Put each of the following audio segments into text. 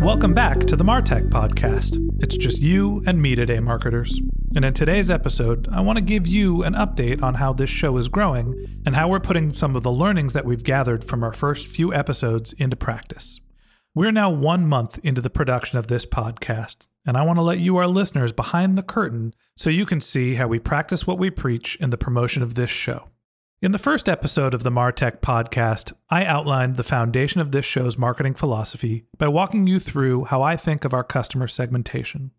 Welcome back to the Martech Podcast. It's just you and me today, marketers. And in today's episode, I want to give you an update on how this show is growing and how we're putting some of the learnings that we've gathered from our first few episodes into practice. We're now one month into the production of this podcast, and I want to let you, our listeners, behind the curtain so you can see how we practice what we preach in the promotion of this show. In the first episode of the Martech podcast, I outlined the foundation of this show's marketing philosophy by walking you through how I think of our customer segmentation.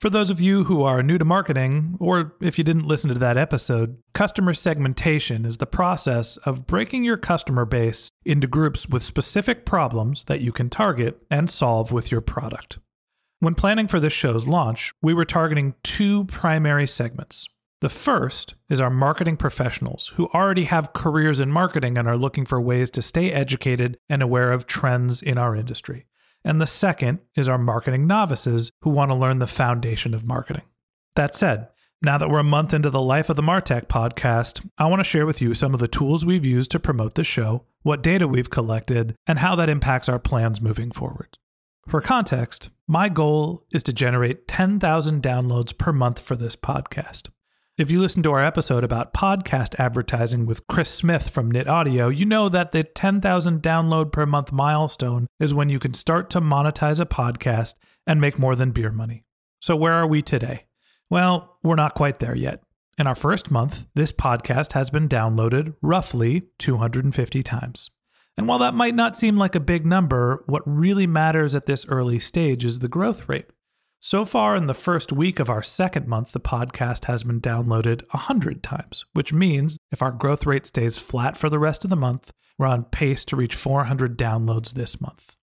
For those of you who are new to marketing, or if you didn't listen to that episode, customer segmentation is the process of breaking your customer base into groups with specific problems that you can target and solve with your product. When planning for this show's launch, we were targeting two primary segments the first is our marketing professionals who already have careers in marketing and are looking for ways to stay educated and aware of trends in our industry. And the second is our marketing novices who want to learn the foundation of marketing. That said, now that we're a month into the life of the Martech podcast, I want to share with you some of the tools we've used to promote the show, what data we've collected, and how that impacts our plans moving forward. For context, my goal is to generate 10,000 downloads per month for this podcast. If you listen to our episode about podcast advertising with Chris Smith from Knit Audio, you know that the 10,000 download per month milestone is when you can start to monetize a podcast and make more than beer money. So, where are we today? Well, we're not quite there yet. In our first month, this podcast has been downloaded roughly 250 times. And while that might not seem like a big number, what really matters at this early stage is the growth rate. So far, in the first week of our second month, the podcast has been downloaded 100 times, which means if our growth rate stays flat for the rest of the month, we're on pace to reach 400 downloads this month.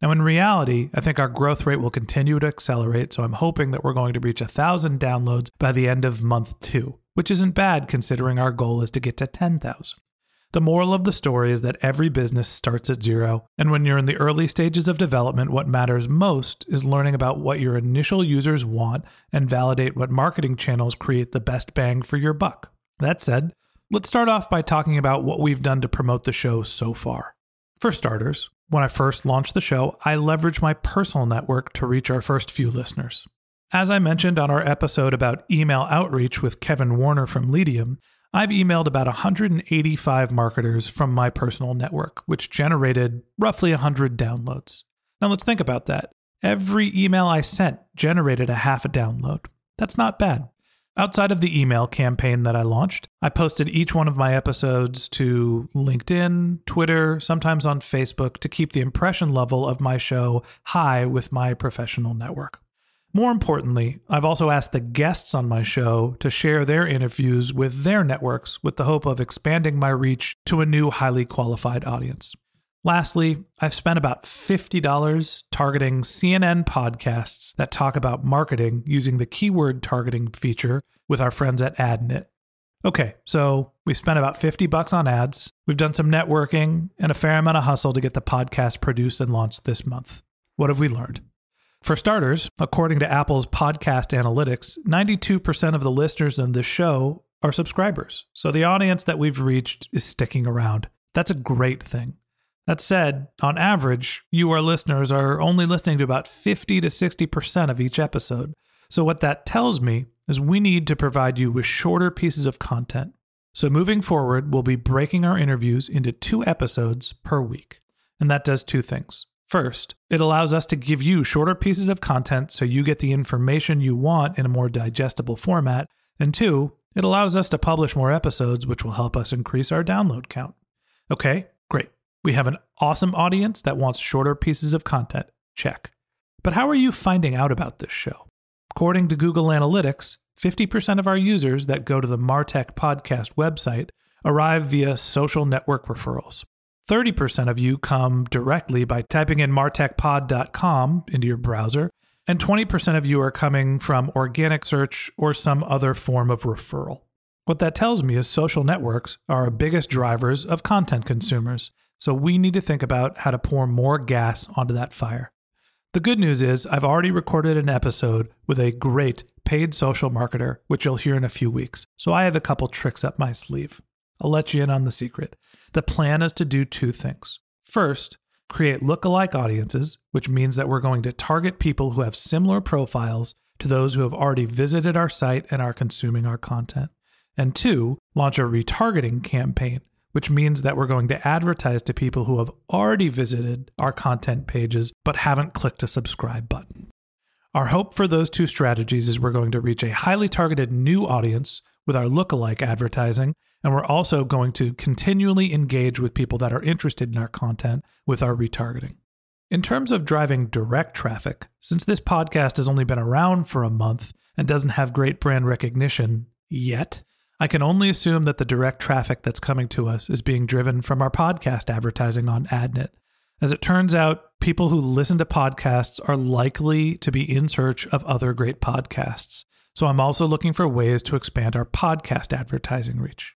Now, in reality, I think our growth rate will continue to accelerate, so I'm hoping that we're going to reach 1,000 downloads by the end of month two, which isn't bad considering our goal is to get to 10,000. The moral of the story is that every business starts at zero, and when you're in the early stages of development, what matters most is learning about what your initial users want and validate what marketing channels create the best bang for your buck. That said, let's start off by talking about what we've done to promote the show so far. For starters, when I first launched the show, I leveraged my personal network to reach our first few listeners. As I mentioned on our episode about email outreach with Kevin Warner from Leadium, I've emailed about 185 marketers from my personal network, which generated roughly 100 downloads. Now let's think about that. Every email I sent generated a half a download. That's not bad. Outside of the email campaign that I launched, I posted each one of my episodes to LinkedIn, Twitter, sometimes on Facebook to keep the impression level of my show high with my professional network. More importantly, I've also asked the guests on my show to share their interviews with their networks with the hope of expanding my reach to a new highly qualified audience. Lastly, I've spent about $50 targeting CNN podcasts that talk about marketing using the keyword targeting feature with our friends at AdNet. Okay, so we spent about 50 bucks on ads. We've done some networking and a fair amount of hustle to get the podcast produced and launched this month. What have we learned? For starters, according to Apple's podcast analytics, 92% of the listeners of this show are subscribers. So the audience that we've reached is sticking around. That's a great thing. That said, on average, you, our listeners, are only listening to about 50 to 60% of each episode. So, what that tells me is we need to provide you with shorter pieces of content. So, moving forward, we'll be breaking our interviews into two episodes per week. And that does two things. First, it allows us to give you shorter pieces of content so you get the information you want in a more digestible format. And two, it allows us to publish more episodes, which will help us increase our download count. Okay, great. We have an awesome audience that wants shorter pieces of content. Check. But how are you finding out about this show? According to Google Analytics, 50% of our users that go to the Martech podcast website arrive via social network referrals. 30% of you come directly by typing in martechpod.com into your browser, and 20% of you are coming from organic search or some other form of referral. What that tells me is social networks are our biggest drivers of content consumers, so we need to think about how to pour more gas onto that fire. The good news is, I've already recorded an episode with a great paid social marketer, which you'll hear in a few weeks, so I have a couple tricks up my sleeve. I'll let you in on the secret. The plan is to do two things. First, create lookalike audiences, which means that we're going to target people who have similar profiles to those who have already visited our site and are consuming our content. And two, launch a retargeting campaign, which means that we're going to advertise to people who have already visited our content pages but haven't clicked a subscribe button. Our hope for those two strategies is we're going to reach a highly targeted new audience with our lookalike advertising, and we're also going to continually engage with people that are interested in our content with our retargeting. In terms of driving direct traffic, since this podcast has only been around for a month and doesn't have great brand recognition yet, I can only assume that the direct traffic that's coming to us is being driven from our podcast advertising on AdNet. As it turns out, people who listen to podcasts are likely to be in search of other great podcasts. So I'm also looking for ways to expand our podcast advertising reach.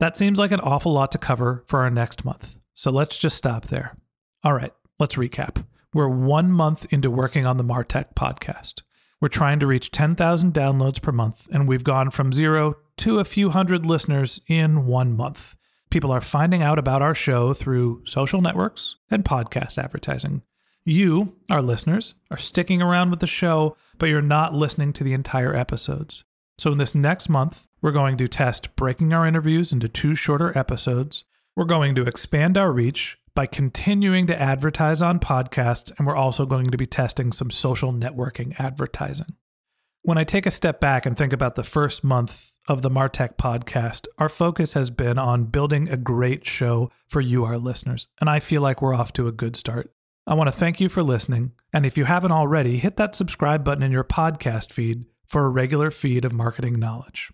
That seems like an awful lot to cover for our next month. So let's just stop there. All right, let's recap. We're one month into working on the Martech podcast. We're trying to reach 10,000 downloads per month, and we've gone from zero to a few hundred listeners in one month. People are finding out about our show through social networks and podcast advertising. You, our listeners, are sticking around with the show, but you're not listening to the entire episodes. So, in this next month, we're going to test breaking our interviews into two shorter episodes. We're going to expand our reach by continuing to advertise on podcasts, and we're also going to be testing some social networking advertising. When I take a step back and think about the first month of the Martech podcast, our focus has been on building a great show for you, our listeners, and I feel like we're off to a good start. I want to thank you for listening, and if you haven't already, hit that subscribe button in your podcast feed for a regular feed of marketing knowledge.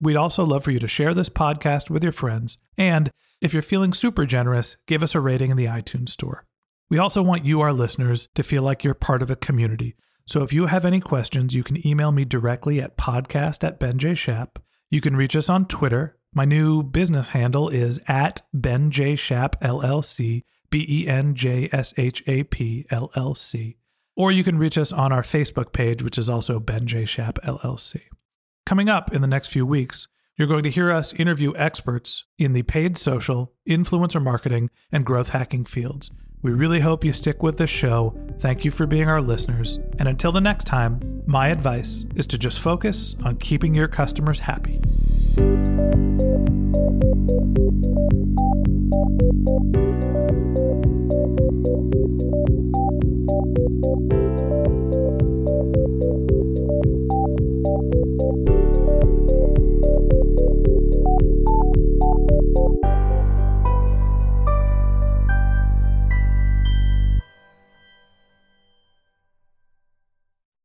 We'd also love for you to share this podcast with your friends, and if you're feeling super generous, give us a rating in the iTunes store. We also want you, our listeners, to feel like you're part of a community. So if you have any questions, you can email me directly at podcast at benjshap. You can reach us on Twitter. My new business handle is at benjshap LLC, B E N J S H A P L L C. Or you can reach us on our Facebook page, which is also benjshap LLC. Coming up in the next few weeks, you're going to hear us interview experts in the paid social, influencer marketing, and growth hacking fields. We really hope you stick with this show. Thank you for being our listeners. And until the next time, my advice is to just focus on keeping your customers happy.